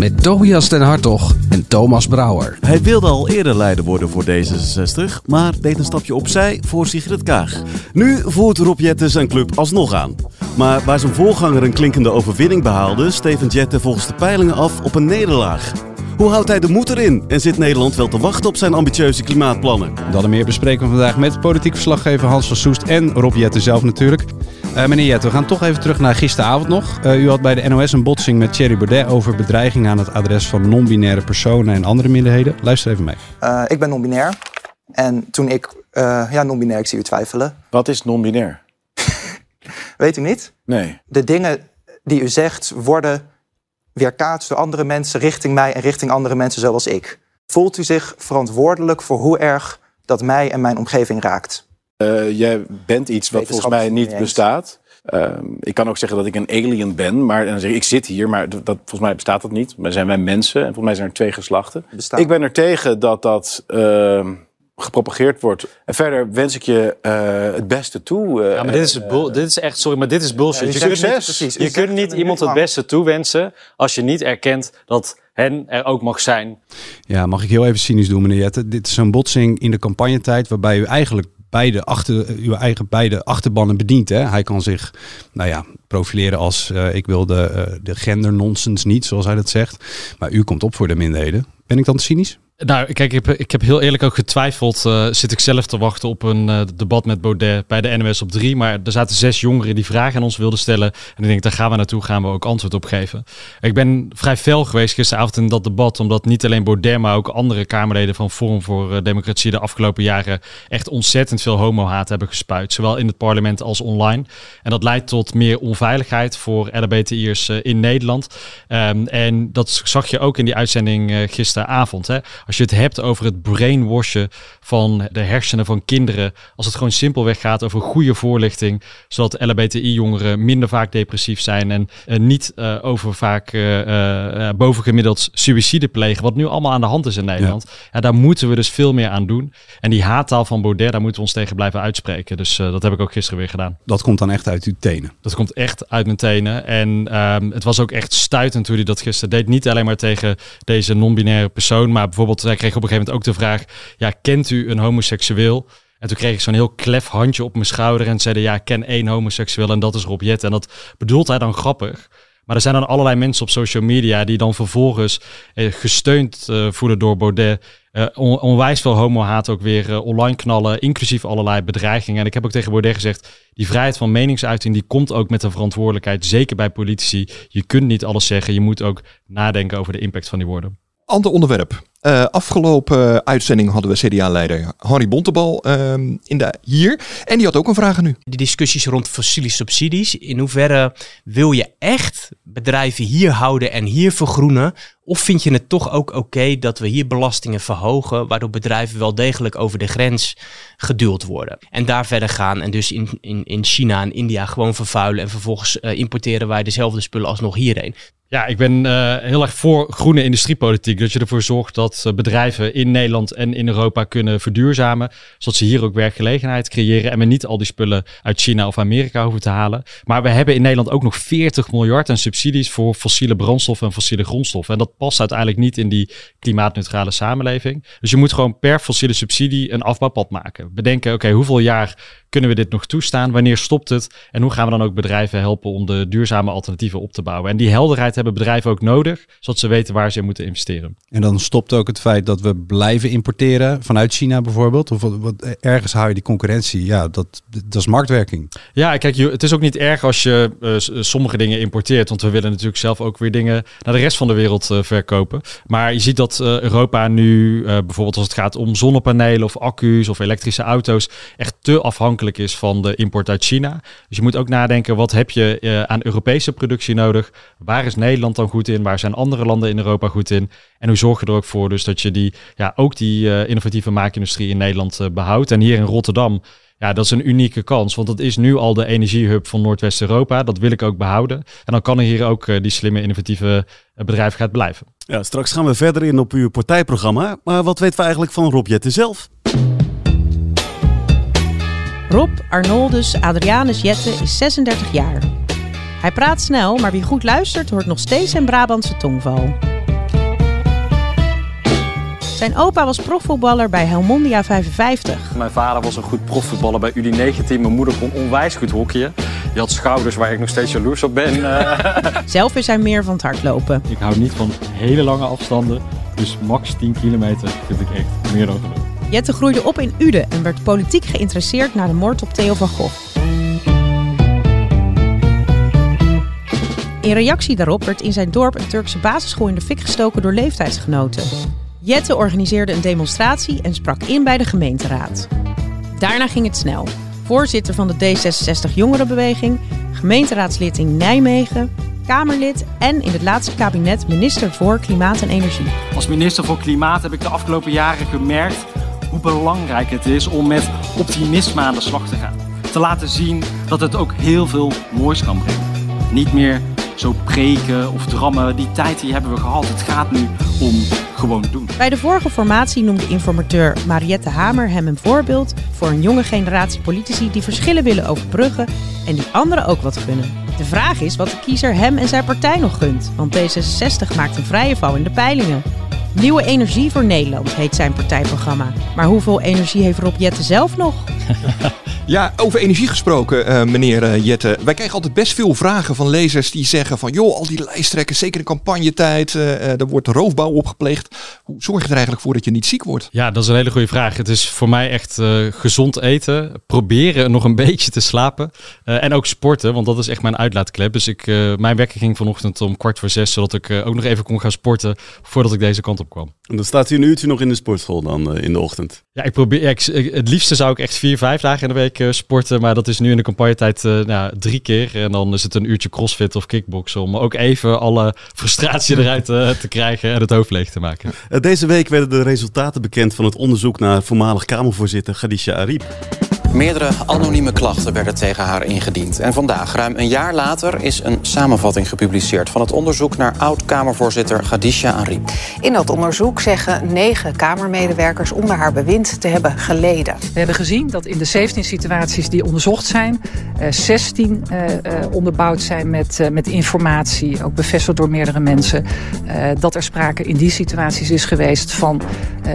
Met Tobias den Hartog en Thomas Brouwer. Hij wilde al eerder leider worden voor D66, maar deed een stapje opzij voor Sigrid Kaag. Nu voert Rob Jette zijn club alsnog aan. Maar waar zijn voorganger een klinkende overwinning behaalde, stevend Jette volgens de peilingen af op een nederlaag. Hoe houdt hij de moed erin en zit Nederland wel te wachten op zijn ambitieuze klimaatplannen? Dat en meer bespreken we vandaag met politiek verslaggever Hans van Soest en Rob Jetten zelf natuurlijk. Uh, meneer Jette, we gaan toch even terug naar gisteravond nog. Uh, u had bij de NOS een botsing met Thierry Baudet over bedreiging aan het adres van non-binaire personen en andere minderheden. Luister even mee. Uh, ik ben non-binair. En toen ik, ja, non-binair, ik zie u twijfelen. Wat is non-binair? Weet u niet? Nee. De dingen die u zegt worden weerkaatst door andere mensen richting mij en richting andere mensen zoals ik. Voelt u zich verantwoordelijk voor hoe erg dat mij en mijn omgeving raakt? Uh, jij bent iets wat volgens mij niet bestaat. Uh, ik kan ook zeggen dat ik een alien ben, maar dan zeg ik, ik zit hier, maar dat, volgens mij bestaat dat niet. Maar zijn wij mensen en volgens mij zijn er twee geslachten. Bestaan. Ik ben er tegen dat dat uh, gepropageerd wordt. En verder wens ik je uh, het beste toe. Uh, ja, maar dit is, uh, dit is echt, sorry, maar dit is bullshit. Ja, je succes. Kunt niet, je kunt niet iemand het beste toewensen als je niet erkent dat hen er ook mag zijn. Ja, mag ik heel even cynisch doen, meneer Jette? Dit is een botsing in de campagnetijd waarbij u eigenlijk beide achter, uw eigen beide achterbannen bedient. Hè? Hij kan zich, nou ja, profileren als uh, ik wil de, uh, de gender nonsens niet, zoals hij dat zegt. Maar u komt op voor de minderheden. Ben ik dan cynisch? Nou, kijk, ik heb, ik heb heel eerlijk ook getwijfeld. Uh, zit ik zelf te wachten op een debat met Baudet bij de NOS op 3. Maar er zaten zes jongeren die vragen aan ons wilden stellen. En ik denk, daar gaan we naartoe, gaan we ook antwoord op geven. Ik ben vrij fel geweest gisteravond in dat debat. Omdat niet alleen Baudet, maar ook andere Kamerleden van Forum voor Democratie de afgelopen jaren echt ontzettend veel homo-haat hebben gespuit. Zowel in het parlement als online. En dat leidt tot meer onveiligheid voor LHBTI'ers in Nederland. Um, en dat zag je ook in die uitzending gisteravond. Hè. Als je het hebt over het brainwashen van de hersenen van kinderen. Als het gewoon simpelweg gaat over goede voorlichting. Zodat LHBTI-jongeren minder vaak depressief zijn. En uh, niet over vaak bovengemiddeld suïcide plegen. Wat nu allemaal aan de hand is in Nederland. Ja. ja. daar moeten we dus veel meer aan doen. En die haattaal van Baudet, daar moeten we ons tegen blijven uitspreken. Dus dat heb ik ook gisteren weer gedaan. Dat komt dan echt uit uw tenen? Dat komt echt uit mijn tenen. En um, het was ook echt stuitend hoe hij dat gisteren deed. Niet alleen maar tegen deze non-binaire persoon. Maar bijvoorbeeld hij kreeg op een gegeven moment ook de vraag: ja, kent u een homoseksueel? En toen kreeg ik zo'n heel klef handje op mijn schouder en zeiden: ja, ik ken één homoseksueel en dat is Rob Jet. En dat bedoelt hij dan grappig. Maar er zijn dan allerlei mensen op social media die dan vervolgens eh, gesteund uh, voelen door Baudet. On onwijs veel homo-haat ook weer online knallen, inclusief allerlei bedreigingen. En ik heb ook tegen Baudet gezegd, die vrijheid van meningsuiting die komt ook met een verantwoordelijkheid, zeker bij politici. Je kunt niet alles zeggen, je moet ook nadenken over de impact van die woorden. Ander onderwerp. Uh, afgelopen uitzending hadden we CDA-leider Harry Bontebal uh, in de, hier. En die had ook een vraag aan u. Die discussies rond fossiele subsidies. In hoeverre wil je echt bedrijven hier houden en hier vergroenen? Of vind je het toch ook oké dat we hier belastingen verhogen, waardoor bedrijven wel degelijk over de grens geduld worden? En daar verder gaan en dus in, in, in China en India gewoon vervuilen en vervolgens uh, importeren wij dezelfde spullen alsnog hierheen. Ja, ik ben uh, heel erg voor groene industriepolitiek. Dat je ervoor zorgt dat uh, bedrijven in Nederland en in Europa kunnen verduurzamen. Zodat ze hier ook werkgelegenheid creëren. En we niet al die spullen uit China of Amerika hoeven te halen. Maar we hebben in Nederland ook nog 40 miljard aan subsidies voor fossiele brandstoffen en fossiele grondstoffen. En dat past uiteindelijk niet in die klimaatneutrale samenleving. Dus je moet gewoon per fossiele subsidie een afbouwpad maken. Bedenken, oké, hoeveel jaar kunnen we dit nog toestaan? Wanneer stopt het? En hoe gaan we dan ook bedrijven helpen om de duurzame alternatieven op te bouwen? En die helderheid hebben bedrijven ook nodig, zodat ze weten waar ze in moeten investeren. En dan stopt ook het feit dat we blijven importeren vanuit China bijvoorbeeld? Of wat, ergens hou je die concurrentie? Ja, dat, dat is marktwerking. Ja, kijk, het is ook niet erg als je uh, sommige dingen importeert, want we willen natuurlijk zelf ook weer dingen naar de rest van de wereld uh, verkopen. Maar je ziet dat uh, Europa nu, bijvoorbeeld als het gaat om zonnepanelen of accu's of elektrische auto's, echt te afhankelijk is van de import uit China. Dus je moet ook nadenken, wat heb je uh, aan Europese productie nodig? Waar is Nederland dan goed in? Waar zijn andere landen in Europa goed in? En hoe zorg je er ook voor dus dat je die, ja, ook die uh, innovatieve maakindustrie in Nederland uh, behoudt? En hier in Rotterdam ja, dat is een unieke kans. Want dat is nu al de energiehub van Noordwest-Europa. Dat wil ik ook behouden. En dan kan er hier ook die slimme, innovatieve bedrijvigheid blijven. Ja, straks gaan we verder in op uw partijprogramma. Maar wat weten we eigenlijk van Rob Jetten zelf? Rob Arnoldus Adrianus Jette is 36 jaar. Hij praat snel, maar wie goed luistert hoort nog steeds zijn Brabantse tongval. Zijn opa was profvoetballer bij Helmondia 55. Mijn vader was een goed profvoetballer bij UD19. Mijn moeder kon onwijs goed hockeyen. Die had schouders waar ik nog steeds jaloers op ben. Zelf is hij meer van het hardlopen. Ik hou niet van hele lange afstanden. Dus max 10 kilometer vind ik echt meer dan genoeg. Jette groeide op in Uden en werd politiek geïnteresseerd na de moord op Theo van Gogh. In reactie daarop werd in zijn dorp een Turkse basisschool in de fik gestoken door leeftijdsgenoten. Jette organiseerde een demonstratie en sprak in bij de gemeenteraad. Daarna ging het snel. Voorzitter van de D66 Jongerenbeweging, gemeenteraadslid in Nijmegen, Kamerlid en in het laatste kabinet minister voor Klimaat en Energie. Als minister voor Klimaat heb ik de afgelopen jaren gemerkt hoe belangrijk het is om met optimisme aan de slag te gaan. Te laten zien dat het ook heel veel moois kan brengen. Niet meer zo preken of drammen, die tijd die hebben we gehad. Het gaat nu om gewoon doen. Bij de vorige formatie noemde informateur Mariette Hamer hem een voorbeeld voor een jonge generatie politici die verschillen willen overbruggen en die anderen ook wat gunnen. De vraag is wat de kiezer hem en zijn partij nog gunt, want D66 maakt een vrije val in de peilingen. Nieuwe Energie voor Nederland heet zijn partijprogramma. Maar hoeveel energie heeft Rob Jette zelf nog? Ja, over energie gesproken, uh, meneer uh, Jette. Wij krijgen altijd best veel vragen van lezers die zeggen van... joh, al die lijsttrekkers, zeker in campagnetijd, uh, er wordt roofbouw opgepleegd. Hoe zorg je er eigenlijk voor dat je niet ziek wordt? Ja, dat is een hele goede vraag. Het is voor mij echt gezond eten, proberen nog een beetje te slapen. en ook sporten, want dat is echt mijn uitlaatklep. Dus ik, mijn wekker ging vanochtend om kwart voor zes... zodat ik ook nog even kon gaan sporten voordat ik deze kant op kwam. En dan staat hij een uurtje nog in de sportschool dan in de ochtend? Ja, ik probeer, ja, ik, het liefste zou ik echt vier, vijf dagen in de week sporten. Maar dat is nu in de campagnetijd uh, nou, drie keer. En dan is het een uurtje crossfit of kickboksen. Om ook even alle frustratie eruit uh, te krijgen en het hoofd leeg te maken. Deze week werden de resultaten bekend van het onderzoek naar voormalig Kamervoorzitter Khadija Ariep. Meerdere anonieme klachten werden tegen haar ingediend. En vandaag, ruim een jaar later, is een samenvatting gepubliceerd... van het onderzoek naar oud-Kamervoorzitter Khadija Ariep. In dat onderzoek zeggen negen Kamermedewerkers onder haar bewind te hebben geleden. We hebben gezien dat in de 17 situaties die onderzocht zijn... Uh, 16 uh, uh, onderbouwd zijn met, met informatie, ook bevestigd door meerdere mensen... dat er sprake in die situaties is geweest van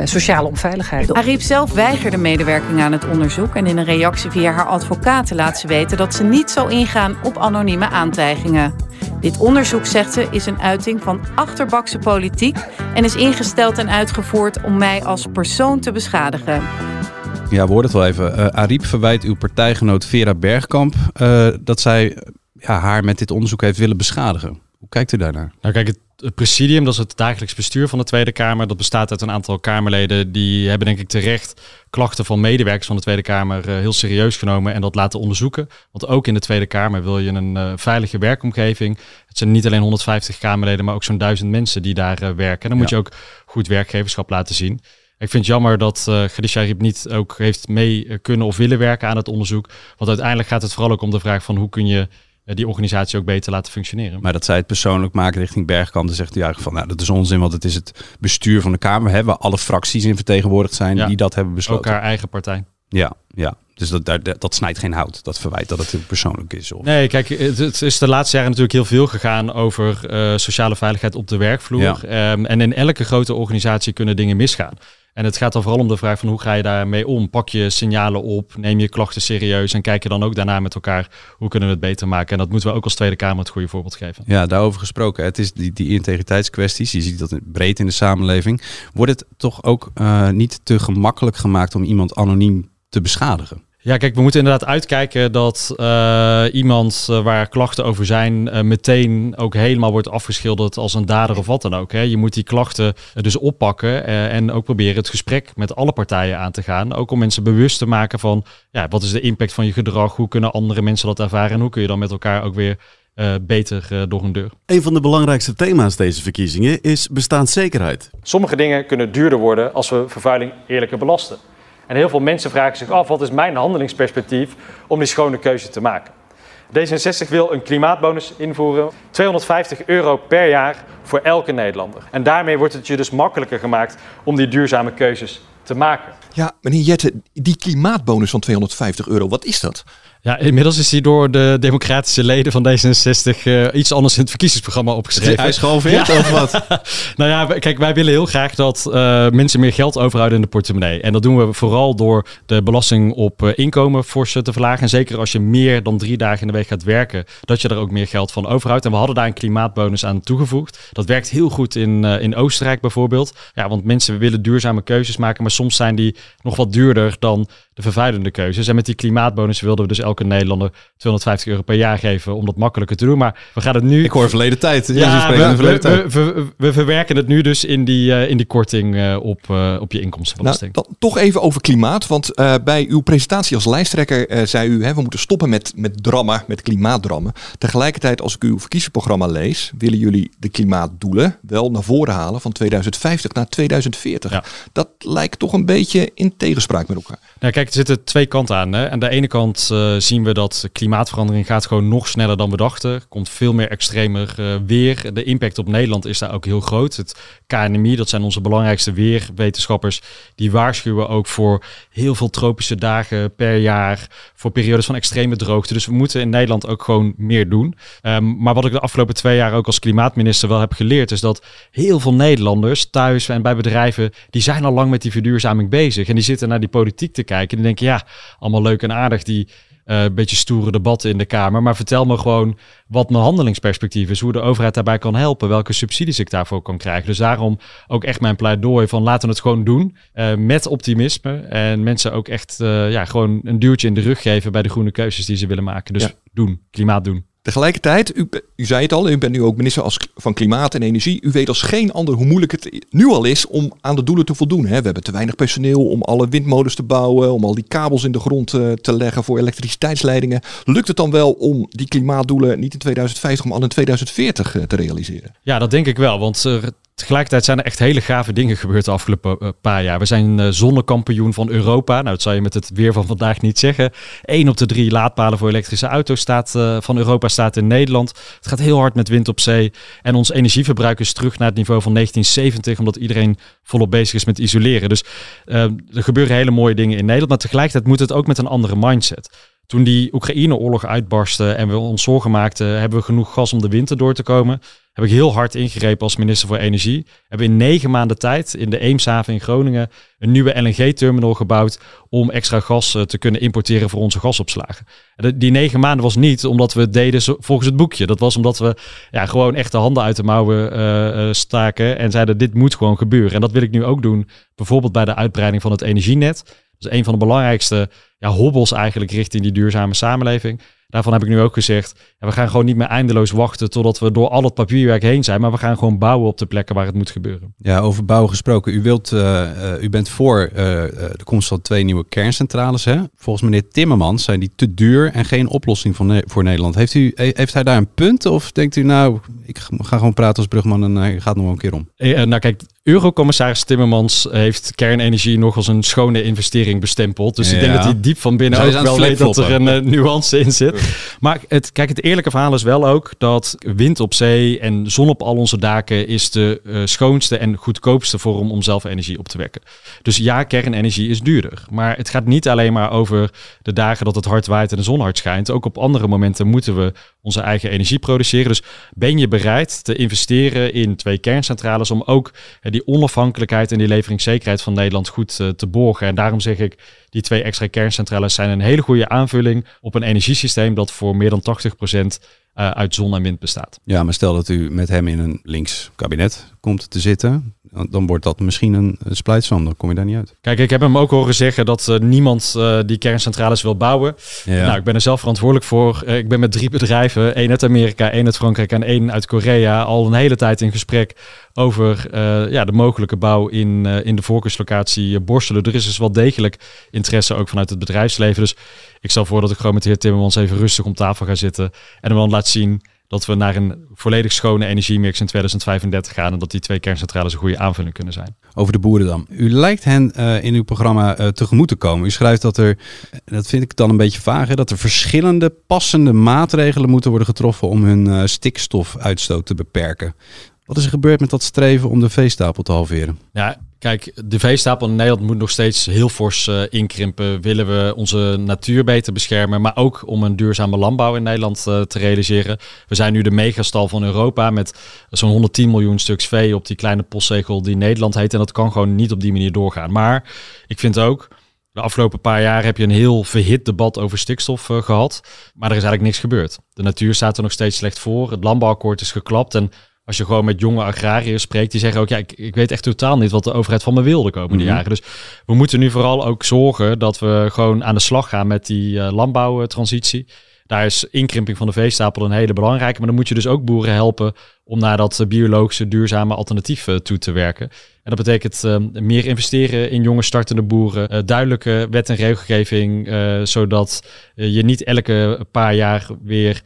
sociale onveiligheid. Ariep zelf weigerde medewerking aan het onderzoek... en in een reactie via haar advocaten laat ze weten dat ze niet zal ingaan op anonieme aantijgingen. Dit onderzoek, zegt ze, is een uiting van achterbakse politiek en is ingesteld en uitgevoerd om mij als persoon te beschadigen. Ja, we hoorden het wel even. Uh, Ariep verwijt uw partijgenoot Vera Bergkamp uh, dat zij ja, haar met dit onderzoek heeft willen beschadigen. Hoe kijkt u daarnaar? Nou, kijk, het, het presidium, dat is het dagelijks bestuur van de Tweede Kamer. Dat bestaat uit een aantal Kamerleden die hebben denk ik terecht klachten van medewerkers van de Tweede Kamer uh, heel serieus genomen en dat laten onderzoeken. Want ook in de Tweede Kamer wil je een uh, veilige werkomgeving. Het zijn niet alleen 150 Kamerleden, maar ook zo'n duizend mensen die daar uh, werken. En dan moet je ook goed werkgeverschap laten zien. Ik vind het jammer dat uh, Khadija Riep niet ook heeft mee kunnen of willen werken aan het onderzoek. Want uiteindelijk gaat het vooral ook om de vraag van hoe kun je die organisatie ook beter laten functioneren. Maar dat zij het persoonlijk maken richting Bergkamp, dan zegt hij eigenlijk van, nou, dat is onzin, want het is het bestuur van de Kamer, hè, waar alle fracties in vertegenwoordigd zijn ja. die dat hebben besloten. Ook haar eigen partij. Ja, ja. Dus dat, dat, dat snijdt geen hout, dat verwijt dat het persoonlijk is. Of... Nee, kijk, het, het, is de laatste jaren natuurlijk heel veel gegaan over uh, sociale veiligheid op de werkvloer. Ja. Um, en in elke grote organisatie kunnen dingen misgaan. En het gaat dan vooral om de vraag van hoe ga je daarmee om? Pak je signalen op, neem je klachten serieus en kijk je dan ook daarna met elkaar hoe kunnen we het beter maken? En dat moeten we ook als Tweede Kamer het goede voorbeeld geven. Ja, daarover gesproken. Het is die, die integriteitskwesties, je ziet dat breed in de samenleving. Wordt het toch ook uh, niet te gemakkelijk gemaakt om iemand anoniem te beschadigen? Ja, kijk, we moeten inderdaad uitkijken dat uh, iemand uh, waar klachten over zijn, uh, meteen ook helemaal wordt afgeschilderd als een dader of wat dan ook. Hè. Je moet die klachten dus oppakken en ook proberen het gesprek met alle partijen aan te gaan. Ook om mensen bewust te maken van ja, wat is de impact van je gedrag, hoe kunnen andere mensen dat ervaren en hoe kun je dan met elkaar ook weer beter door hun deur. Een van de belangrijkste thema's deze verkiezingen is bestaanszekerheid. Sommige dingen kunnen duurder worden als we vervuiling eerlijker belasten. En heel veel mensen vragen zich af, wat is mijn handelingsperspectief om die schone keuze te maken? D66 wil een klimaatbonus invoeren, 250 euro per jaar voor elke Nederlander. En daarmee wordt het je dus makkelijker gemaakt om die duurzame keuzes te maken. Ja, meneer Jette, die klimaatbonus van 250 euro, wat is dat? Ja, inmiddels is hij door de democratische leden van D66 uh, iets anders in het verkiezingsprogramma opgeschreven. Hij is gehalveerd ja. of wat? nou ja, kijk, wij willen heel graag dat uh, mensen meer geld overhouden in de portemonnee. En dat doen we vooral door de belasting op uh, inkomen fors te verlagen. En zeker als je meer dan drie dagen in de week gaat werken, dat je er ook meer geld van overhoudt. En we hadden daar een klimaatbonus aan toegevoegd. Dat werkt heel goed in, in Oostenrijk bijvoorbeeld. Ja, want mensen willen duurzame keuzes maken, maar soms zijn die nog wat duurder dan de vervuilende keuzes. En met die klimaatbonus wilden we dus elke Nederlander 250 euro per jaar geven om dat makkelijker te doen. Maar we gaan het nu... Ik hoor verleden tijd. Ja, we, we, tijd. We, we, verwerken het nu dus in die, uh, in die korting uh, op, uh, op je inkomstenbelasting. Nou, dan toch even over klimaat. Want bij uw presentatie als lijsttrekker zei u... Hè, we moeten stoppen met, met drammen, met klimaatdrammen. Tegelijkertijd, als ik uw verkiezingsprogramma lees... willen jullie de klimaatdoelen wel naar voren halen van 2050 naar 2040. Ja. Dat lijkt toch een beetje in tegenspraak met elkaar. Nou, kijk, er zitten twee kanten aan. Hè. Aan de ene kant zien we dat klimaatverandering gaat gewoon nog sneller dan we dachten. Komt veel meer extremer uh, weer. De impact op Nederland is daar ook heel groot. Het KNMI, dat zijn onze belangrijkste weerwetenschappers, die waarschuwen ook voor heel veel tropische dagen per jaar, voor periodes van extreme droogte. Dus we moeten in Nederland ook gewoon meer doen. Um, maar wat ik de afgelopen twee jaar ook als klimaatminister wel heb geleerd, is dat heel veel Nederlanders thuis en bij bedrijven, die zijn al lang met die verduurzaming bezig. En die zitten naar die politiek te kijken. En die denken, ja, allemaal leuk en aardig, die uh, beetje stoere debatten in de Kamer. Maar vertel me gewoon wat mijn handelingsperspectief is. Hoe de overheid daarbij kan helpen. Welke subsidies ik daarvoor kan krijgen. Dus daarom ook echt mijn pleidooi van laten we het gewoon doen. Uh, met optimisme. En mensen ook echt uh, ja, gewoon een duwtje in de rug geven bij de groene keuzes die ze willen maken. Dus ja. doen. Klimaat doen. Tegelijkertijd, u, u, zei het al, u bent nu ook minister als, van Klimaat en Energie. U weet als geen ander hoe moeilijk het nu al is om aan de doelen te voldoen. Hè? We hebben te weinig personeel om alle windmolens te bouwen, om al die kabels in de grond uh, te leggen voor elektriciteitsleidingen. Lukt het dan wel om die klimaatdoelen niet in 2050, maar al in 2040 uh, te realiseren? Ja, dat denk ik wel. Want uh, Tegelijkertijd zijn er echt hele gave dingen gebeurd de afgelopen uh, paar jaar. We zijn uh, zonnekampioen van Europa. Nou, dat zou je met het weer van vandaag niet zeggen. Eén op de drie laadpalen voor elektrische auto's staat, uh, van Europa staat in Nederland. Het gaat heel hard met wind op zee. En ons energieverbruik is terug naar het niveau van 1970, omdat iedereen volop bezig is met isoleren. Dus er gebeuren hele mooie dingen in Nederland. Maar tegelijkertijd moet het ook met een andere mindset. Toen die Oekraïne-oorlog uitbarstte en we ons zorgen maakten, hebben we genoeg gas om de winter door te komen heb ik heel hard ingrepen als minister voor Energie. Hebben in negen maanden tijd in de Eemshaven in Groningen een nieuwe LNG-terminal gebouwd om extra gas te kunnen importeren voor onze gasopslagen. Die negen maanden was niet omdat we het deden volgens het boekje. Dat was omdat we ja, gewoon echt de handen uit de mouwen uh, staken en zeiden dit moet gewoon gebeuren. En dat wil ik nu ook doen, bijvoorbeeld bij de uitbreiding van het energienet. Dat is een van de belangrijkste ja, hobbels eigenlijk richting die duurzame samenleving. Daarvan heb ik nu ook gezegd, ja, we gaan gewoon niet meer eindeloos wachten totdat we door al het papierwerk heen zijn, maar we gaan gewoon bouwen op de plekken waar het moet gebeuren. Ja, over bouwen gesproken. U, wilt, uh, uh, u bent voor uh, de komst van twee nieuwe kerncentrales. Hè? Volgens meneer Timmermans zijn die te duur en geen oplossing voor, ne voor Nederland. Heeft, u, heeft hij daar een punt of denkt u nou, ik ga gewoon praten als brugman en hij gaat nog een keer om? nou kijk, Eurocommissaris Timmermans heeft kernenergie nog als een schone investering bestempeld. Dus ja. ik denk dat hij diep van binnen ook wel weet dat er een nuance in zit. Maar het, kijk, het eerlijke verhaal is wel ook dat wind op zee en zon op al onze daken is de uh, schoonste en goedkoopste vorm om zelf energie op te wekken. Dus ja, kernenergie is duurder. Maar het gaat niet alleen maar over de dagen dat het hard waait en de zon hard schijnt. Ook op andere momenten moeten we onze eigen energie produceren. Dus ben je bereid te investeren in twee kerncentrales om ook uh, die onafhankelijkheid en die leveringszekerheid van Nederland goed uh, te borgen? En daarom zeg ik, die twee extra kerncentrales zijn een hele goede aanvulling op een energiesysteem dat voor meer dan 80% uit zon en wind bestaat. Ja, maar stel dat u met hem in een links kabinet komt te zitten, dan wordt dat misschien een, een Dan kom je daar niet uit. Kijk, ik heb hem ook horen zeggen dat uh, niemand uh, die kerncentrales wil bouwen. Ja. Nou, ik ben er zelf verantwoordelijk voor. Uh, ik ben met drie bedrijven, één uit Amerika, één uit Frankrijk en één uit Korea, al een hele tijd in gesprek over ja, de mogelijke bouw in, in de voorkeurslocatie Borstelen. Er is dus wel degelijk interesse ook vanuit het bedrijfsleven. Dus ik stel voor dat ik gewoon met de heer Timmermans even rustig om tafel ga zitten en hem dan laat zien dat we naar een volledig schone energiemix in 2035 gaan en dat die twee kerncentrales een goede aanvulling kunnen zijn. Over de boeren dan. U lijkt hen uh, in uw programma uh, tegemoet te komen. U schrijft dat er, dat vind ik dan een beetje vaag, hè, dat er verschillende passende maatregelen moeten worden getroffen om hun uh, stikstofuitstoot te beperken. Wat is er gebeurd met dat streven om de veestapel te halveren? Ja, kijk, de veestapel in Nederland moet nog steeds heel fors uh, inkrimpen. Willen we onze natuur beter beschermen, maar ook om een duurzame landbouw in Nederland uh, te realiseren. We zijn nu de megastal van Europa met zo'n 110 miljoen stuks vee op die kleine postzegel die Nederland heet. En dat kan gewoon niet op die manier doorgaan. Maar ik vind ook, de afgelopen paar jaar heb je een heel verhit debat over stikstof uh, gehad. Maar er is eigenlijk niks gebeurd. De natuur staat er nog steeds slecht voor. Het landbouwakkoord is geklapt en als je gewoon met jonge agrariërs spreekt, die zeggen ook, ja, ik, ik weet echt totaal niet wat de overheid van me wil de komende mhm. jaren. Dus we moeten nu vooral ook zorgen dat we gewoon aan de slag gaan met die uh, landbouwtransitie. Daar is inkrimping van de veestapel een hele belangrijke. Maar dan moet je dus ook boeren helpen om naar dat eh, biologische, duurzame alternatief uh, toe te werken. En dat betekent uh, meer investeren in jonge startende boeren, uh, duidelijke wet en regelgeving, zodat je niet elke paar jaar weer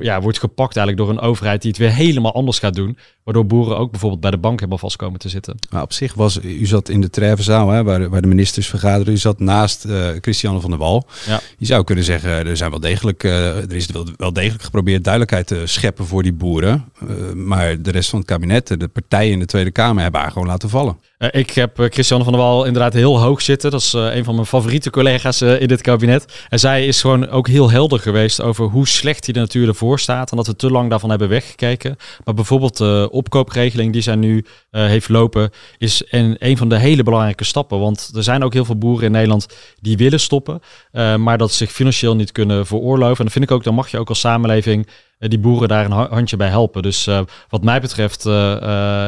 ja, wordt gepakt eigenlijk door een overheid die het weer helemaal anders gaat doen. Waardoor boeren ook bijvoorbeeld bij de bank hebben vast komen te zitten. Maar op zich was, u zat in de Trevenzaal, hè, waar, waar de ministers vergaderen. U zat naast uh, Christiane van der Wal. Ja. Je zou kunnen zeggen, er, zijn wel degelijk, uh, er is wel, wel, degelijk geprobeerd duidelijkheid te scheppen voor die boeren. Uh, maar de rest van het kabinet, de partijen in de Tweede Kamer, hebben haar gewoon laten vallen. ik heb Christiane van der Wal inderdaad heel hoog zitten. Dat is een van mijn favoriete collega's in dit kabinet. En zij is gewoon ook heel helder geweest over hoe slecht die de natuur ervoor staat. En dat we te lang daarvan hebben weggekeken. Maar bijvoorbeeld opkoopregeling die zij nu uh, heeft lopen, is een, een van de hele belangrijke stappen. Want er zijn ook heel veel boeren in Nederland die willen stoppen, uh, maar dat zich financieel niet kunnen veroorloven. En dan vind ik ook, dan mag je ook als samenleving eh, die boeren daar een handje bij helpen. Dus uh, wat mij betreft, uh, uh,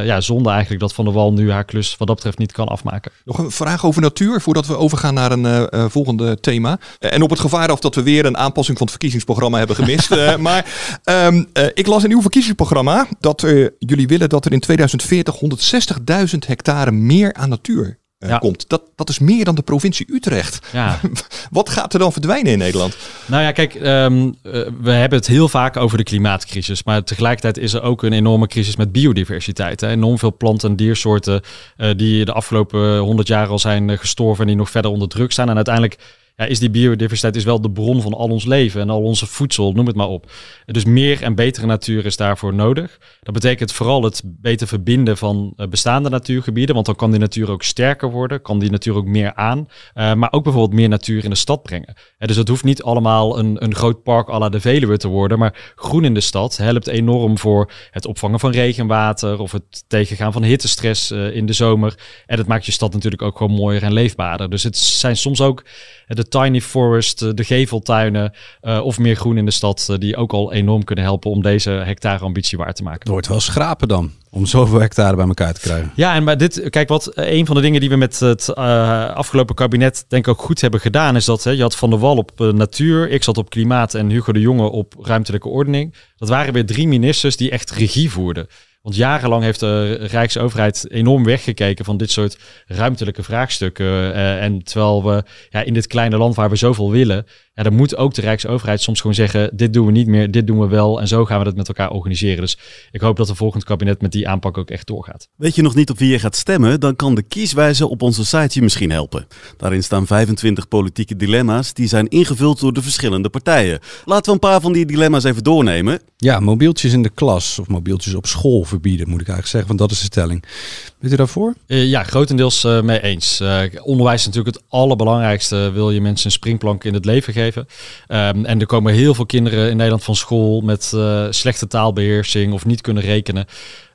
ja, zonde eigenlijk dat Van der Wal nu haar klus wat dat betreft niet kan afmaken. Nog een vraag over natuur voordat we overgaan naar een volgende thema. En op het gevaar af dat we weer een aanpassing van het verkiezingsprogramma hebben gemist. maar um, ik las in uw verkiezingsprogramma dat jullie willen dat er in 2040 160.000 hectare meer aan natuur ja. komt. Dat, dat is meer dan de provincie Utrecht. Ja. Wat gaat er dan verdwijnen in Nederland? Nou ja, kijk, um, we hebben het heel vaak over de klimaatcrisis. Maar tegelijkertijd is er ook een enorme crisis met biodiversiteit. Hè. Enorm veel planten en diersoorten uh, die de afgelopen honderd jaar al zijn gestorven en die nog verder onder druk staan. En uiteindelijk is die biodiversiteit is wel de bron van al ons leven en al onze voedsel, noem het maar op. Dus meer en betere natuur is daarvoor nodig. Dat betekent vooral het beter verbinden van eh, bestaande natuurgebieden, want dan kan die natuur ook sterker worden, kan die natuur ook meer aan, uh, maar ook bijvoorbeeld meer natuur in de stad brengen. Uh, dus het hoeft niet allemaal een, een groot park à la de Veluwe te worden, maar groen in de stad helpt enorm voor het opvangen van regenwater of het tegengaan van hittestress in de zomer. En het maakt je stad natuurlijk ook gewoon mooier en leefbaarder. Dus het zijn soms ook de tiny forest, eh, de geveltuinen uh, of meer groen in de stad, uh, die ook al enorm kunnen helpen om deze hectare ambitie waar te maken. Het wordt wel schrapen dan, om zoveel hectare bij elkaar te krijgen. Ja, en maar dit, kijk wat, een van de dingen die we met het afgelopen kabinet denk ik ook goed hebben gedaan, is dat hè, je had Van der Wal op natuur, ik zat op klimaat en Hugo de Jonge op ruimtelijke ordening. Dat waren weer drie ministers die echt regie voerden. Want jarenlang heeft de Rijksoverheid enorm weggekeken van dit soort ruimtelijke vraagstukken. Uh, en terwijl we ja, in dit kleine land waar we zoveel willen, ja, dan moet ook de Rijksoverheid soms gewoon zeggen: dit doen we niet meer, dit doen we wel. En zo gaan we dat met elkaar organiseren. Dus ik hoop dat de volgend kabinet met die aanpak ook echt doorgaat. Weet je nog niet op wie je gaat stemmen? Dan kan de kieswijze op onze site je misschien helpen. Daarin staan 25 politieke dilemma's die zijn ingevuld door de verschillende partijen. Laten we een paar van die dilemma's even doornemen. Ja, mobieltjes in de klas of mobieltjes op school verbieden, moet ik eigenlijk zeggen, want dat is de stelling. Weet u daarvoor? Uh, ja, grotendeels uh, mee eens. Uh, onderwijs is natuurlijk het allerbelangrijkste. Wil je mensen een springplank in het leven geven? Um, en er komen heel veel kinderen in Nederland van school met slechte taalbeheersing of niet kunnen rekenen.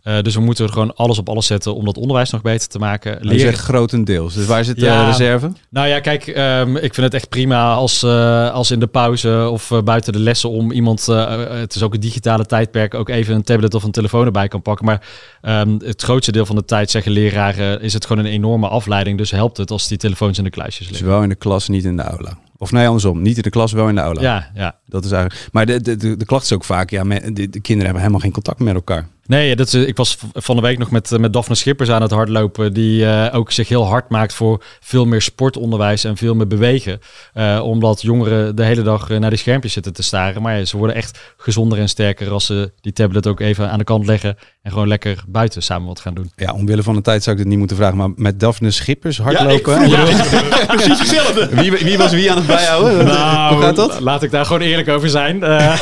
Uh, dus we moeten er gewoon alles op alles zetten om dat onderwijs nog beter te maken. Leren... Je zegt grotendeels. Dus waar zit de ja, reserve? Nou ja, kijk, um, ik vind het echt prima als, uh, als in de pauze of uh, buiten de lessen om iemand, het is ook een digitale tijdperk, ook even een tablet of een telefoon erbij kan pakken. Maar um, het grootste deel van de tijd zeggen leraren, is het gewoon een enorme afleiding. Dus helpt het als die telefoons in de kluisjes liggen. Dus wel in de klas, niet in de aula. Of nee, andersom. Niet in de klas, wel in de aula. Ja, ja. Dat is eigenlijk. Maar de, de, de, de klacht is ook vaak, ja, de, de kinderen hebben helemaal geen contact met elkaar. Nee, dat is, ik was van de week nog met, met Daphne Schippers aan het hardlopen. Die uh, ook zich heel hard maakt voor veel meer sportonderwijs en veel meer bewegen. Uh, omdat jongeren de hele dag naar die schermpjes zitten te staren. Maar ja, ze worden echt gezonder en sterker als ze die tablet ook even aan de kant leggen. En gewoon lekker buiten samen wat gaan doen. Ja, omwille van de tijd zou ik het niet moeten vragen. Maar met Daphne Schippers hardlopen. Ja, ja. precies hetzelfde. Wie, wie, was wie aan het bijhouden? Nou, Hoe gaat dat? Laat ik daar gewoon eerlijk over zijn. Uh,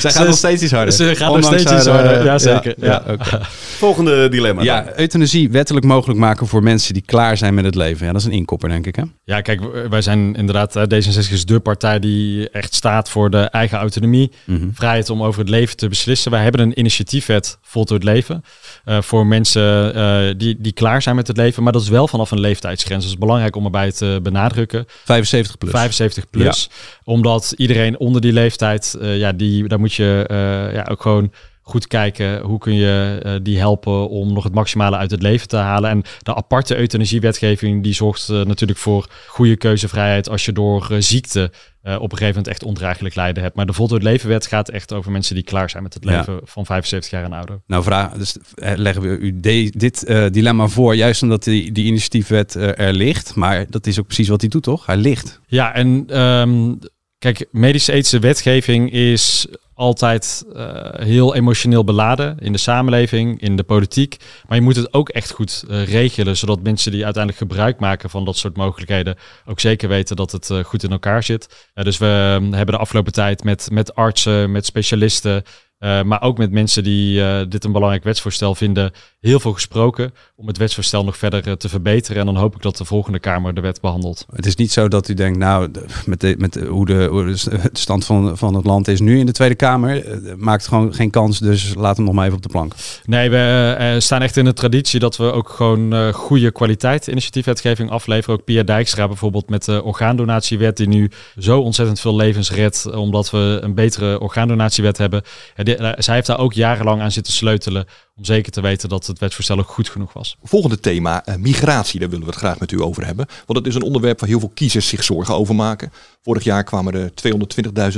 Zij gaat nog steeds iets harder. Ze gaat nog steeds iets harder. Ja, zeker. Ja, ja. Okay. Volgende dilemma. Ja, euthanasie wettelijk mogelijk maken voor mensen die klaar zijn met het leven. Ja, dat is een inkopper, denk ik. Hè? Ja, kijk, wij zijn inderdaad, D66 is de partij die echt staat voor de eigen autonomie. Mm -hmm. Vrijheid om over het leven te beslissen. Wij hebben een initiatiefwet Voltooid Leven. Uh, voor mensen uh, die, die klaar zijn met het leven. Maar dat is wel vanaf een leeftijdsgrens. Dat is belangrijk om erbij te benadrukken. 75 plus. 75 plus. Ja. Omdat iedereen onder die leeftijd, uh, ja, die, daar moet je ja, ook gewoon goed kijken hoe kun je uh, die helpen om nog het maximale uit het leven te halen. En de aparte euthanasiewetgeving die zorgt uh, natuurlijk voor goede keuzevrijheid als je door uh, ziekte op een gegeven moment echt ondraaglijk lijden hebt. Maar de voltooid levenwet gaat echt over mensen die klaar zijn met het leven ja. van 75 jaar en ouder. Nou, vraag, dus leggen we u de, dit dilemma voor, juist omdat die, die initiatiefwet er ligt. Maar dat is ook precies wat hij doet, toch? Hij ligt. Ja, en um, kijk, medische ethische wetgeving is altijd uh, heel emotioneel beladen in de samenleving, in de politiek. Maar je moet het ook echt goed uh, regelen, zodat mensen die uiteindelijk gebruik maken van dat soort mogelijkheden ook zeker weten dat het uh, goed in elkaar zit. dus we hebben de afgelopen tijd met, met artsen, met specialisten, uh, maar ook met mensen die uh, dit een belangrijk wetsvoorstel vinden, heel veel gesproken om het wetsvoorstel nog verder uh, te verbeteren. En dan hoop ik dat de volgende Kamer de wet behandelt. Het is niet zo dat u denkt, nou, met, de, met hoe, de, hoe de stand van, van het land is nu in de Tweede Kamer, maakt gewoon geen kans, dus laat hem nog maar even op de plank. Nee, we staan echt in de traditie dat we ook gewoon goede kwaliteit initiatiefwetgeving afleveren. Ook Pia Dijkstra bijvoorbeeld met de orgaandonatiewet, die nu zo ontzettend veel levens redt, omdat we een betere orgaandonatiewet hebben. Ja, zij heeft daar ook jarenlang aan zitten sleutelen om zeker te weten dat het wetsvoorstel ook goed genoeg was. Volgende thema, uh, migratie, daar willen we het graag met u over hebben. Want het is een onderwerp waar heel veel kiezers zich zorgen over maken. Vorig jaar kwamen er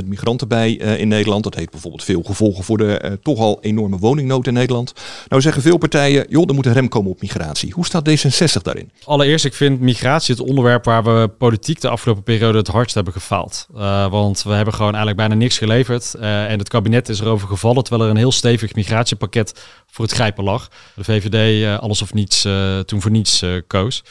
220.000 migranten bij uh, in Nederland. Dat heeft bijvoorbeeld veel gevolgen voor de uh, toch al enorme woningnood in Nederland. Nou zeggen veel partijen, joh, er moet een rem komen op migratie. Hoe staat D66 daarin? Allereerst, ik vind migratie het onderwerp waar we politiek de afgelopen periode het hardst hebben gefaald. want we hebben gewoon eigenlijk bijna niks geleverd. en het kabinet is erover gevallen, terwijl er een heel stevig migratiepakket voor het grijpen lag. De VVD uh, alles of niets uh, toen voor niets uh, koos.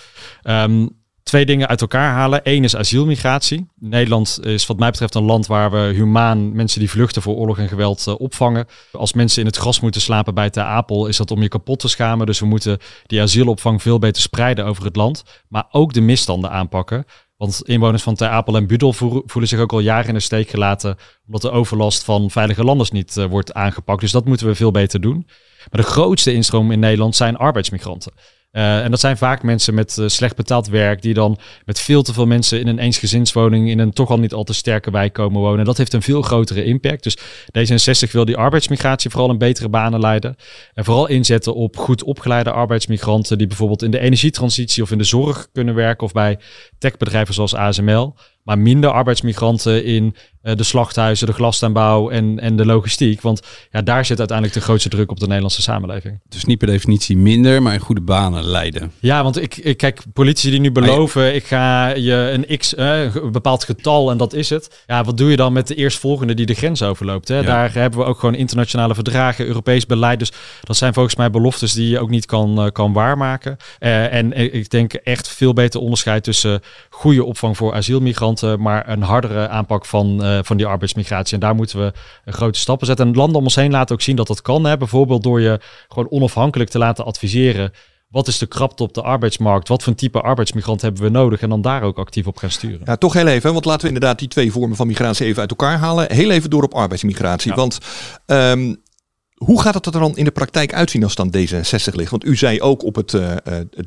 Um, twee dingen uit elkaar halen. Eén is asielmigratie. Nederland is wat mij betreft een land waar we humaan mensen die vluchten voor oorlog en geweld opvangen. Als mensen in het gras moeten slapen bij Ter Apel, is dat om je kapot te schamen. Dus we moeten die asielopvang veel beter spreiden over het land. Maar ook de misstanden aanpakken. Want inwoners van Ter Apel en Budel voelen zich ook al jaren in de steek gelaten. Omdat de overlast van veilige landers niet wordt aangepakt. Dus dat moeten we veel beter doen. Maar de grootste instroom in Nederland zijn arbeidsmigranten. Uh, en dat zijn vaak mensen met uh, slecht betaald werk, die dan met veel te veel mensen in een eensgezinswoning in een toch al niet al te sterke wijk komen wonen. En dat heeft een veel grotere impact. Dus D66 wil die arbeidsmigratie vooral een betere banen leiden. En vooral inzetten op goed opgeleide arbeidsmigranten, die bijvoorbeeld in de energietransitie of in de zorg kunnen werken of bij techbedrijven zoals ASML. Maar minder arbeidsmigranten in uh, de slachthuizen, de glastuinbouw en, en de logistiek. Want ja, daar zit uiteindelijk de grootste druk op de Nederlandse samenleving. Dus niet per definitie minder, maar in goede banen leiden. Ja, want ik, ik kijk, politici die nu beloven, ik ga je een x, uh, een bepaald getal en dat is het. Ja, wat doe je dan met de eerstvolgende die de grens overloopt? Hè? Ja. Daar hebben we ook gewoon internationale verdragen, Europees beleid. Dus dat zijn volgens mij beloftes die je ook niet kan, uh, kan waarmaken. en ik denk echt veel beter onderscheid tussen goede opvang voor asielmigranten, maar een hardere aanpak van uh, van die arbeidsmigratie. En daar moeten we grote stappen zetten. En landen om ons heen laten ook zien dat dat kan. Hè? Bijvoorbeeld door je gewoon onafhankelijk te laten adviseren. Wat is de krapte op de arbeidsmarkt? Wat voor een type arbeidsmigrant hebben we nodig? En dan daar ook actief op gaan sturen. Ja, toch heel even, want laten we inderdaad die twee vormen van migratie even uit elkaar halen. Heel even door op arbeidsmigratie. Ja. Want um, Hoe gaat het er dan in de praktijk uitzien als het dan D66 ligt? Want u zei ook op het, uh,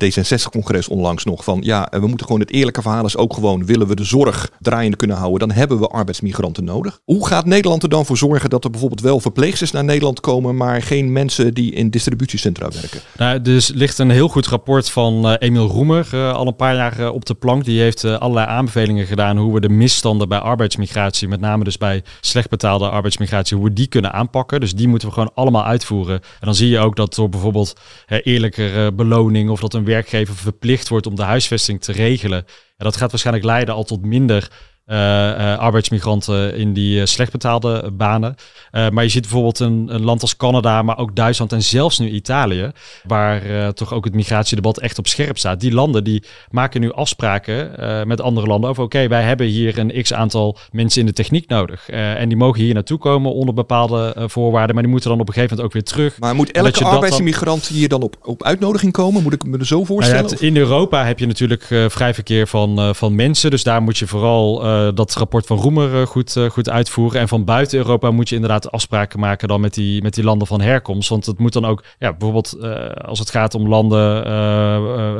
D66-congres onlangs nog van ja, we moeten gewoon het eerlijke verhaal is ook gewoon willen we de zorg draaiende kunnen houden, dan hebben we arbeidsmigranten nodig. Hoe gaat Nederland er dan voor zorgen dat er bijvoorbeeld wel verpleegsters naar Nederland komen, maar geen mensen die in distributiecentra werken? Nou, dus ligt een heel goed rapport van uh, Emiel Roemer al een paar jaar op de plank. Die heeft allerlei aanbevelingen gedaan hoe we de misstanden bij arbeidsmigratie, met name dus bij slecht betaalde arbeidsmigratie, hoe we die kunnen aanpakken. Dus die moeten we gewoon allemaal uitvoeren. En dan zie je ook dat door bijvoorbeeld hè, eerlijkere beloning of dat een werkgever verplicht wordt om de huisvesting te regelen. Ja, dat gaat waarschijnlijk leiden al tot minder uh, uh, arbeidsmigranten in die uh, slecht betaalde banen. maar je ziet bijvoorbeeld een, een, land als Canada, maar ook Duitsland en zelfs nu Italië, waar toch ook het migratiedebat echt op scherp staat. Die landen die maken nu afspraken met andere landen over oké, wij hebben hier een x aantal mensen in de techniek nodig. en die mogen hier naartoe komen onder bepaalde voorwaarden, maar die moeten dan op een gegeven moment ook weer terug. Maar moet elke arbeidsmigrant hier dan op, op uitnodiging komen? Moet ik me er zo voorstellen? Nou ja, in Europa heb je natuurlijk vrij verkeer van, van mensen, dus daar moet je vooral uh, dat rapport van Roemer uh, goed, uh, goed uitvoeren. En van buiten Europa moet je inderdaad afspraken maken dan met die, met die landen van herkomst. Want het moet dan ook, ja, bijvoorbeeld als het gaat om landen,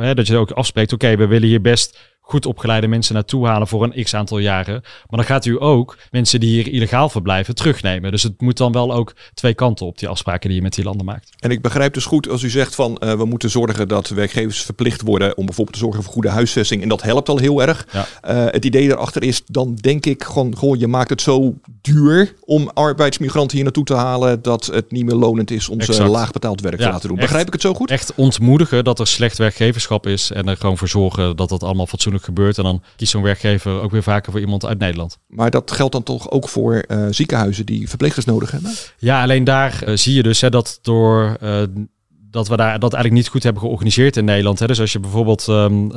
hè, dat je ook afspreekt, oké, we willen hier best goed opgeleide mensen naartoe halen voor een x aantal jaren. Maar dan gaat u ook mensen die hier illegaal verblijven terugnemen. Dus het moet dan wel ook twee kanten op die afspraken die je met die landen maakt. En ik begrijp dus goed als u zegt van uh, we moeten zorgen dat werkgevers verplicht worden om bijvoorbeeld te zorgen voor goede huisvesting. En dat helpt al heel erg. Ja. Uh, het idee daarachter is dan denk ik gewoon, goh, je maakt het zo duur om arbeidsmigranten hier naartoe te halen dat het niet meer lonend is om ze laag betaald werk ja, te laten doen. Begrijp echt, ik het zo goed? Echt ontmoedigen dat er slecht werkgeverschap is en er gewoon voor zorgen dat dat allemaal fatsoenlijk gebeurt. En dan kiest zo'n werkgever ook weer vaker voor iemand uit Nederland. Maar dat geldt dan toch ook voor uh, ziekenhuizen die verpleegsters nodig hebben? Ja, alleen daar uh, zie je dus hè, dat door uh, dat we daar dat eigenlijk niet goed hebben georganiseerd in Nederland. Hè. Dus als je bijvoorbeeld, um, uh,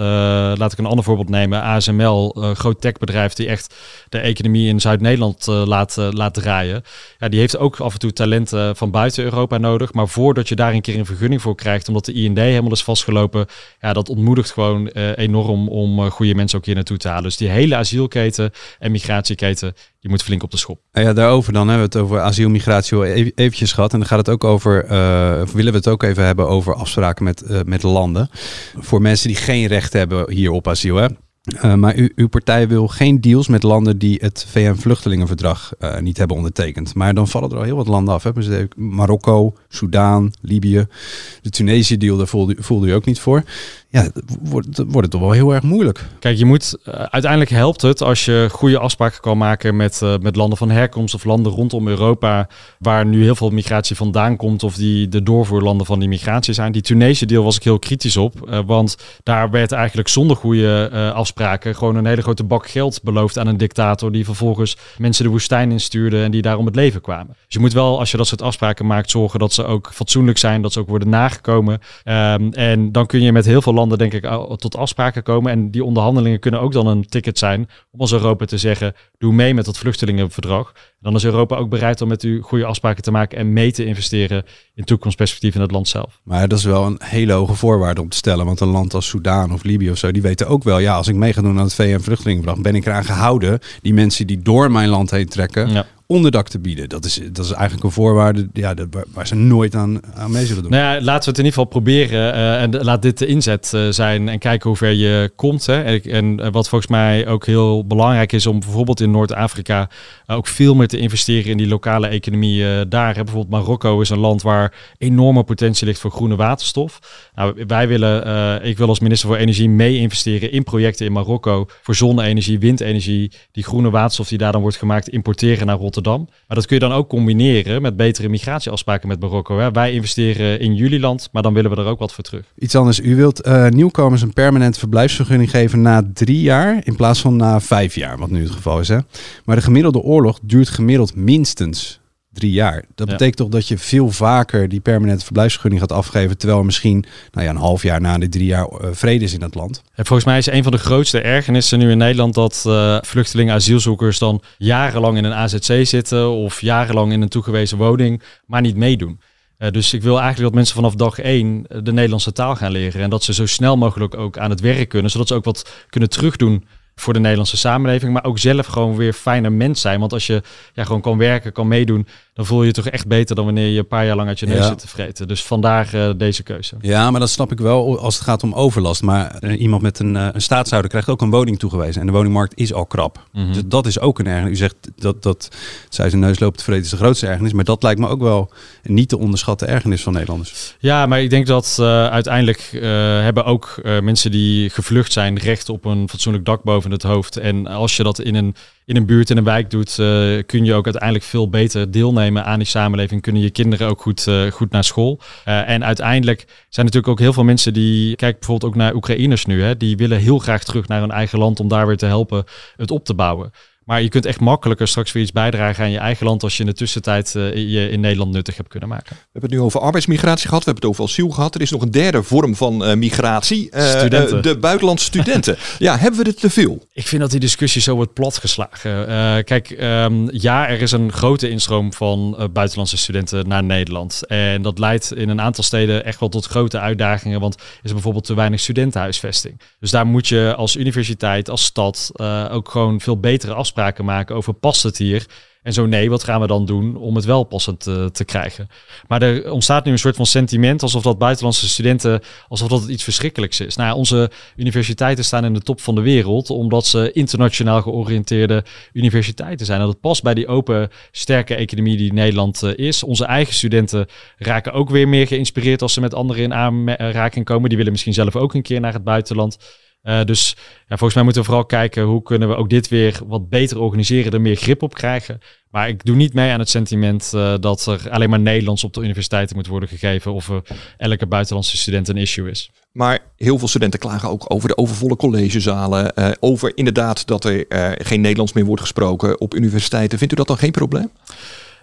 laat ik een ander voorbeeld nemen, ASML, uh, groot techbedrijf die echt de economie in Zuid-Nederland uh, laat, laat draaien. Ja, die heeft ook af en toe talenten van buiten Europa nodig. Maar voordat je daar een keer een vergunning voor krijgt, omdat de IND helemaal is vastgelopen, ja, dat ontmoedigt gewoon enorm om goede mensen ook hier naartoe te halen. Dus die hele asielketen en migratieketen, die moet flink op de schop. Ja, daarover dan hebben we het over asiel, migratie even, eventjes gehad. En dan gaat het ook over, uh, willen we het ook even hebben over afspraken met, uh, met landen. Voor mensen die geen recht hebben hier op asiel. Hè? Uh, maar uw partij wil geen deals met landen die het VN-vluchtelingenverdrag niet hebben ondertekend. Maar dan vallen er al heel wat landen af. Hè? Marokko, Soudaan, Libië. De Tunesië-deal, daar voelde, voelde u ook niet voor ja, wordt, wordt het toch wel heel erg moeilijk. Kijk, je moet, uh, uiteindelijk helpt het als je goede afspraken kan maken met, uh, met landen van herkomst of landen rondom Europa, waar nu heel veel migratie vandaan komt of die de doorvoerlanden van die migratie zijn. Die Tunesië-deal was ik heel kritisch op, uh, want daar werd eigenlijk zonder goede afspraken gewoon een hele grote bak geld beloofd aan een dictator die vervolgens mensen de woestijn instuurde en die daar om het leven kwamen. Dus je moet wel, als je dat soort afspraken maakt, zorgen dat ze ook fatsoenlijk zijn, dat ze ook worden nagekomen. Um, en dan kun je met heel veel landen denk ik tot afspraken komen. En die onderhandelingen kunnen ook dan een ticket zijn om als Europa te zeggen, doe mee met dat vluchtelingenverdrag. dan is Europa ook bereid om met u goede afspraken te maken en mee te investeren in toekomstperspectief in het land zelf. Maar dat is wel een hele hoge voorwaarde om te stellen. Want een land als Soudaan of Libië of zo, die weten ook wel, ja, als ik mee ga doen aan het VN-vluchtelingenverdrag, ben ik eraan gehouden die mensen die door mijn land heen trekken, ja onderdak te bieden. Dat is, dat is eigenlijk een voorwaarde ja, dat, waar ze nooit aan, aan mee zullen doen. Nou ja, laten we het in ieder geval proberen. Uh, en laat dit de inzet uh, zijn en kijken hoe ver je komt. Hè. En, en, wat volgens mij ook heel belangrijk is om bijvoorbeeld in Noord-Afrika ook veel meer te investeren in die lokale economie daar. Bijvoorbeeld Marokko is een land waar enorme potentie ligt voor groene waterstof. Nou, wij willen, ik wil als minister voor Energie mee investeren in projecten in Marokko voor zonne-energie, windenergie, die groene waterstof die daar dan wordt gemaakt, importeren naar Rotterdam maar dat kun je dan ook combineren met betere migratieafspraken met Marokko. Hè. Wij investeren in jullie land, maar dan willen we er ook wat voor terug. Iets anders. U wilt uh, nieuwkomers een permanente verblijfsvergunning geven na drie jaar in plaats van na vijf jaar, wat nu het geval is. Hè? Maar de gemiddelde oorlog duurt gemiddeld minstens drie jaar. Dat betekent toch dat je veel vaker die permanente verblijfsvergunning gaat afgeven, terwijl er misschien nou ja, een half jaar na de drie jaar uh, vrede is in het land. En volgens mij is een van de grootste ergernissen nu in Nederland dat uh, vluchtelingen, asielzoekers dan jarenlang in een AZC zitten of jarenlang in een toegewezen woning, maar niet meedoen. Uh, dus ik wil eigenlijk dat mensen vanaf dag één de Nederlandse taal gaan leren en dat ze zo snel mogelijk ook aan het werk kunnen, zodat ze ook wat kunnen terugdoen voor de Nederlandse samenleving. Maar ook zelf gewoon weer fijner mens zijn. Want als je ja, gewoon kan werken, kan meedoen, dan voel je je toch echt beter dan wanneer je een paar jaar lang uit je neus Ja. zit te vreten. Dus vandaar eh, deze keuze. Ja, maar dat snap ik wel als het gaat om overlast. Maar eh, iemand met een, eh, een staatshouder krijgt ook een woning toegewezen. En de woningmarkt is al krap. Mhm. Dus dat is ook een ergernis. U zegt dat, dat zij zijn neus loopt te vreten is de grootste ergernis. Maar dat lijkt me ook wel niet te onderschatten ergernis van Nederlanders. Ja, maar ik denk dat uiteindelijk hebben ook mensen die gevlucht zijn recht op een fatsoenlijk dak boven het hoofd. En als je dat in een, in een buurt, in een wijk doet, eh, kun je ook uiteindelijk veel beter deelnemen aan die samenleving. Kunnen je kinderen ook goed, eh, goed naar school. Eh, en uiteindelijk zijn natuurlijk ook heel veel mensen die, kijk bijvoorbeeld ook naar Oekraïners nu, hè, die willen heel graag terug naar hun eigen land om daar weer te helpen het op te bouwen. Maar je kunt echt makkelijker straks weer iets bijdragen aan je eigen land als je in de tussentijd eh, je in Nederland nuttig hebt kunnen maken. We hebben het nu over arbeidsmigratie gehad, we hebben het over asiel gehad. Er is nog een derde vorm van eh, migratie. Eh, Studenten. de buitenlandse studenten. ja, hebben we er te veel? Ik vind dat die discussie zo wordt platgeslagen. Kijk, ehm, ja, er is een grote instroom van buitenlandse studenten naar Nederland. En dat leidt in een aantal steden echt wel tot grote uitdagingen. Want er is bijvoorbeeld te weinig studentenhuisvesting. Dus daar moet je als universiteit, als stad ook gewoon veel betere afspraken maken over past het hier. En zo nee, wat gaan we dan doen om het wel passend eh, te krijgen? Maar er ontstaat nu een soort van sentiment alsof dat buitenlandse studenten, alsof dat iets verschrikkelijks is. Nou, onze universiteiten staan in de top van de wereld omdat ze internationaal georiënteerde universiteiten zijn. En dat past bij die open, sterke economie die Nederland eh, is. Onze eigen studenten raken ook weer meer geïnspireerd als ze met anderen in aanraking komen. Die willen misschien zelf ook een keer naar het buitenland. Eh, dus ja, volgens mij moeten we vooral kijken hoe kunnen we ook dit weer wat beter organiseren, er meer grip op krijgen. Maar ik doe niet mee aan het sentiment eh, dat er alleen maar Nederlands op de universiteiten moet worden gegeven of elke buitenlandse student een issue is. Maar heel veel studenten klagen ook over de overvolle collegezalen. eh, over inderdaad dat er geen Nederlands meer wordt gesproken op universiteiten. Vindt u dat dan geen probleem?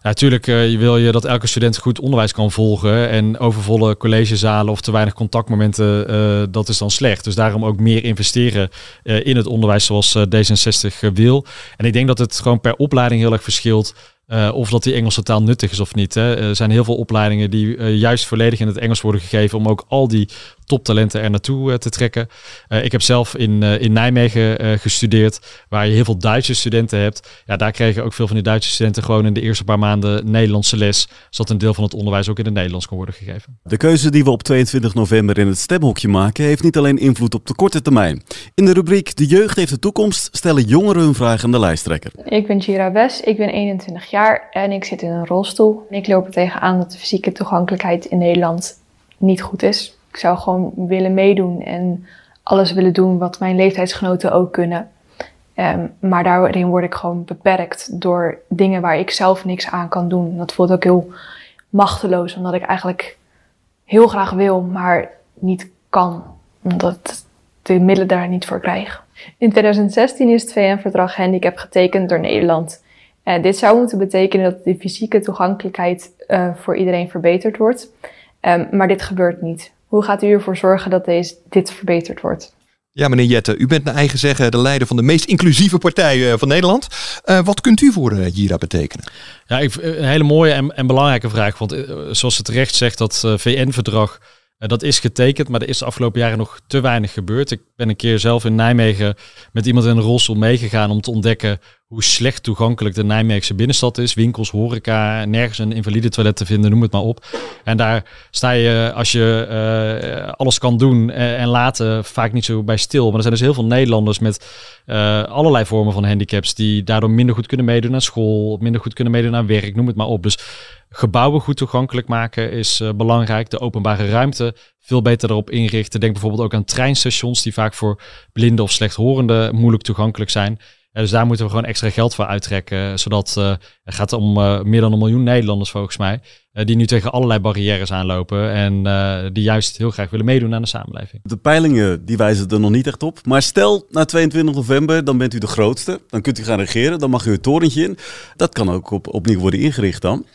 Natuurlijk je wil je dat elke student goed onderwijs kan volgen. En overvolle collegezalen of te weinig contactmomenten, eh, dat is dan slecht. Dus daarom ook meer investeren eh, in het onderwijs zoals eh, D66 eh, wil. En ik denk dat het gewoon per opleiding heel erg verschilt. eh, of dat die Engelse taal nuttig is of niet. Hè. Er zijn heel veel opleidingen die eh, juist volledig in het Engels worden gegeven om ook al die toptalenten er naartoe eh, te trekken. Eh, ik heb zelf in, eh, in Nijmegen eh, gestudeerd, waar je heel veel Duitse studenten hebt. Ja, daar kregen ook veel van die Duitse studenten gewoon in de eerste paar maanden Nederlandse les, zodat een deel van het onderwijs ook in het Nederlands kon worden gegeven. De keuze die we op 22 november in het stemhokje maken heeft niet alleen invloed op de korte termijn. In de rubriek De jeugd heeft de toekomst stellen jongeren hun vraag aan de lijsttrekker. Ik ben Gira Wes, ik ben 21 jaar en ik zit in een rolstoel. Ik loop er tegenaan dat de fysieke toegankelijkheid in Nederland niet goed is. Ik zou gewoon willen meedoen en alles willen doen wat mijn leeftijdsgenoten ook kunnen. Ehm, maar daarin word ik gewoon beperkt door dingen waar ik zelf niks aan kan doen. En dat voelt ook heel machteloos, omdat ik eigenlijk heel graag wil, maar niet kan. Omdat de middelen daar niet voor krijg. In 2016 is het VN-verdrag handicap getekend door Nederland. En dit zou moeten betekenen dat de fysieke toegankelijkheid eh, voor iedereen verbeterd wordt. Ehm, maar dit gebeurt niet. Hoe gaat u ervoor zorgen dat deze, dit verbeterd wordt? Ja, meneer Jette, u bent naar eigen zeggen de leider van de meest inclusieve partij eh, van Nederland. Eh, wat kunt u voor uh, Jira betekenen? Ja, ik, een hele mooie en, en belangrijke vraag. Want uh, zoals het terecht zegt, dat VN-verdrag, dat is getekend, maar er is de afgelopen jaren nog te weinig gebeurd. Ik ben een keer zelf in Nijmegen met iemand in een rolstoel meegegaan om te ontdekken hoe slecht toegankelijk de Nijmeegse binnenstad is. Winkels, horeca, nergens een invalide toilet te vinden, noem het maar op. En daar sta je, als je uh, alles kan doen en, en laten, vaak niet zo bij stil. Maar er zijn dus heel veel Nederlanders met allerlei vormen van handicaps die daardoor minder goed kunnen meedoen aan school, minder goed kunnen meedoen aan werk, noem het maar op. Dus gebouwen goed toegankelijk maken is belangrijk. De openbare ruimte veel beter erop inrichten. Denk bijvoorbeeld ook aan treinstations die vaak voor blinden of slechthorenden moeilijk toegankelijk zijn. Dus daar moeten we gewoon extra geld voor uittrekken. Zodat uh, het gaat om uh, meer dan een miljoen Nederlanders volgens mij. die nu tegen allerlei barrières aanlopen. En die juist heel graag willen meedoen aan de samenleving. De peilingen die wijzen er nog niet echt op. Maar stel, na 22 november, dan bent u de grootste. Dan kunt u gaan regeren. Dan mag u het torentje in. Dat kan ook op, opnieuw worden ingericht dan.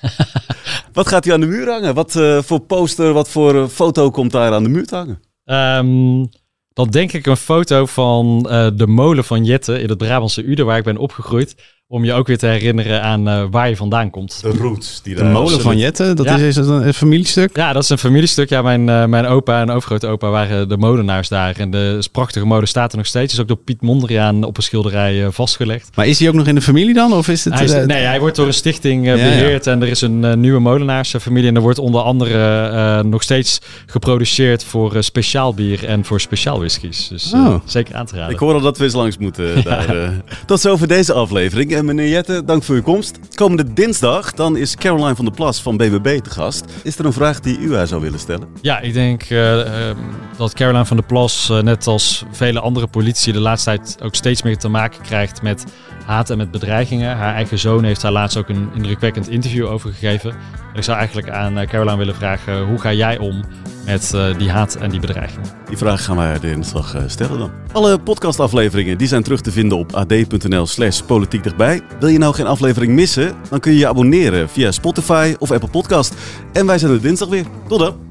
wat gaat u aan de muur hangen? Wat voor poster, wat voor foto komt daar aan de muur te hangen? Um, dan denk ik een foto van uh, de molen van Jette in het Brabantse Uden, waar ik ben opgegroeid. Om je ook weer te herinneren aan uh, waar je vandaan komt. De roots. Die de molen van Jette, dat is, is dat een, familiestuk? Ja, dat is een familiestuk. Ja, mijn, uh, mijn opa en overgrootopa waren de molenaars daar. En de prachtige molen staat er nog steeds. Is ook door Piet Mondriaan op een schilderij uh, vastgelegd. Maar is hij ook nog in de familie dan? Of is het, hij is, nee, hij wordt door een stichting beheerd. Ja. En er is een nieuwe molenaarsfamilie. En er wordt onder andere nog steeds geproduceerd voor speciaal bier en voor speciaal whiskies. Dus oh. zeker aan te raden. Ik hoor al dat we eens langs moeten. Daar, Tot zover deze aflevering meneer Jette, dank voor uw komst. Komende dinsdag dan is Caroline van der Plas van BBB te gast. Is er een vraag die u haar zou willen stellen? Ja, ik denk uh, dat Caroline van der Plas, uh, net als vele andere politici, de laatste tijd ook steeds meer te maken krijgt met haat en met bedreigingen. Haar eigen zoon heeft daar laatst ook een indrukwekkend interview over gegeven. ik zou eigenlijk aan Caroline willen vragen, hoe ga jij om met uh, die haat en die bedreiging? Die vraag gaan wij dinsdag uh, stellen dan. Alle podcastafleveringen die zijn terug te vinden op ad.nl slash politiek dichtbij. Wil je nou geen aflevering missen? Dan kun je je abonneren via Spotify of Apple Podcast. En wij zijn er dinsdag weer. Tot dan!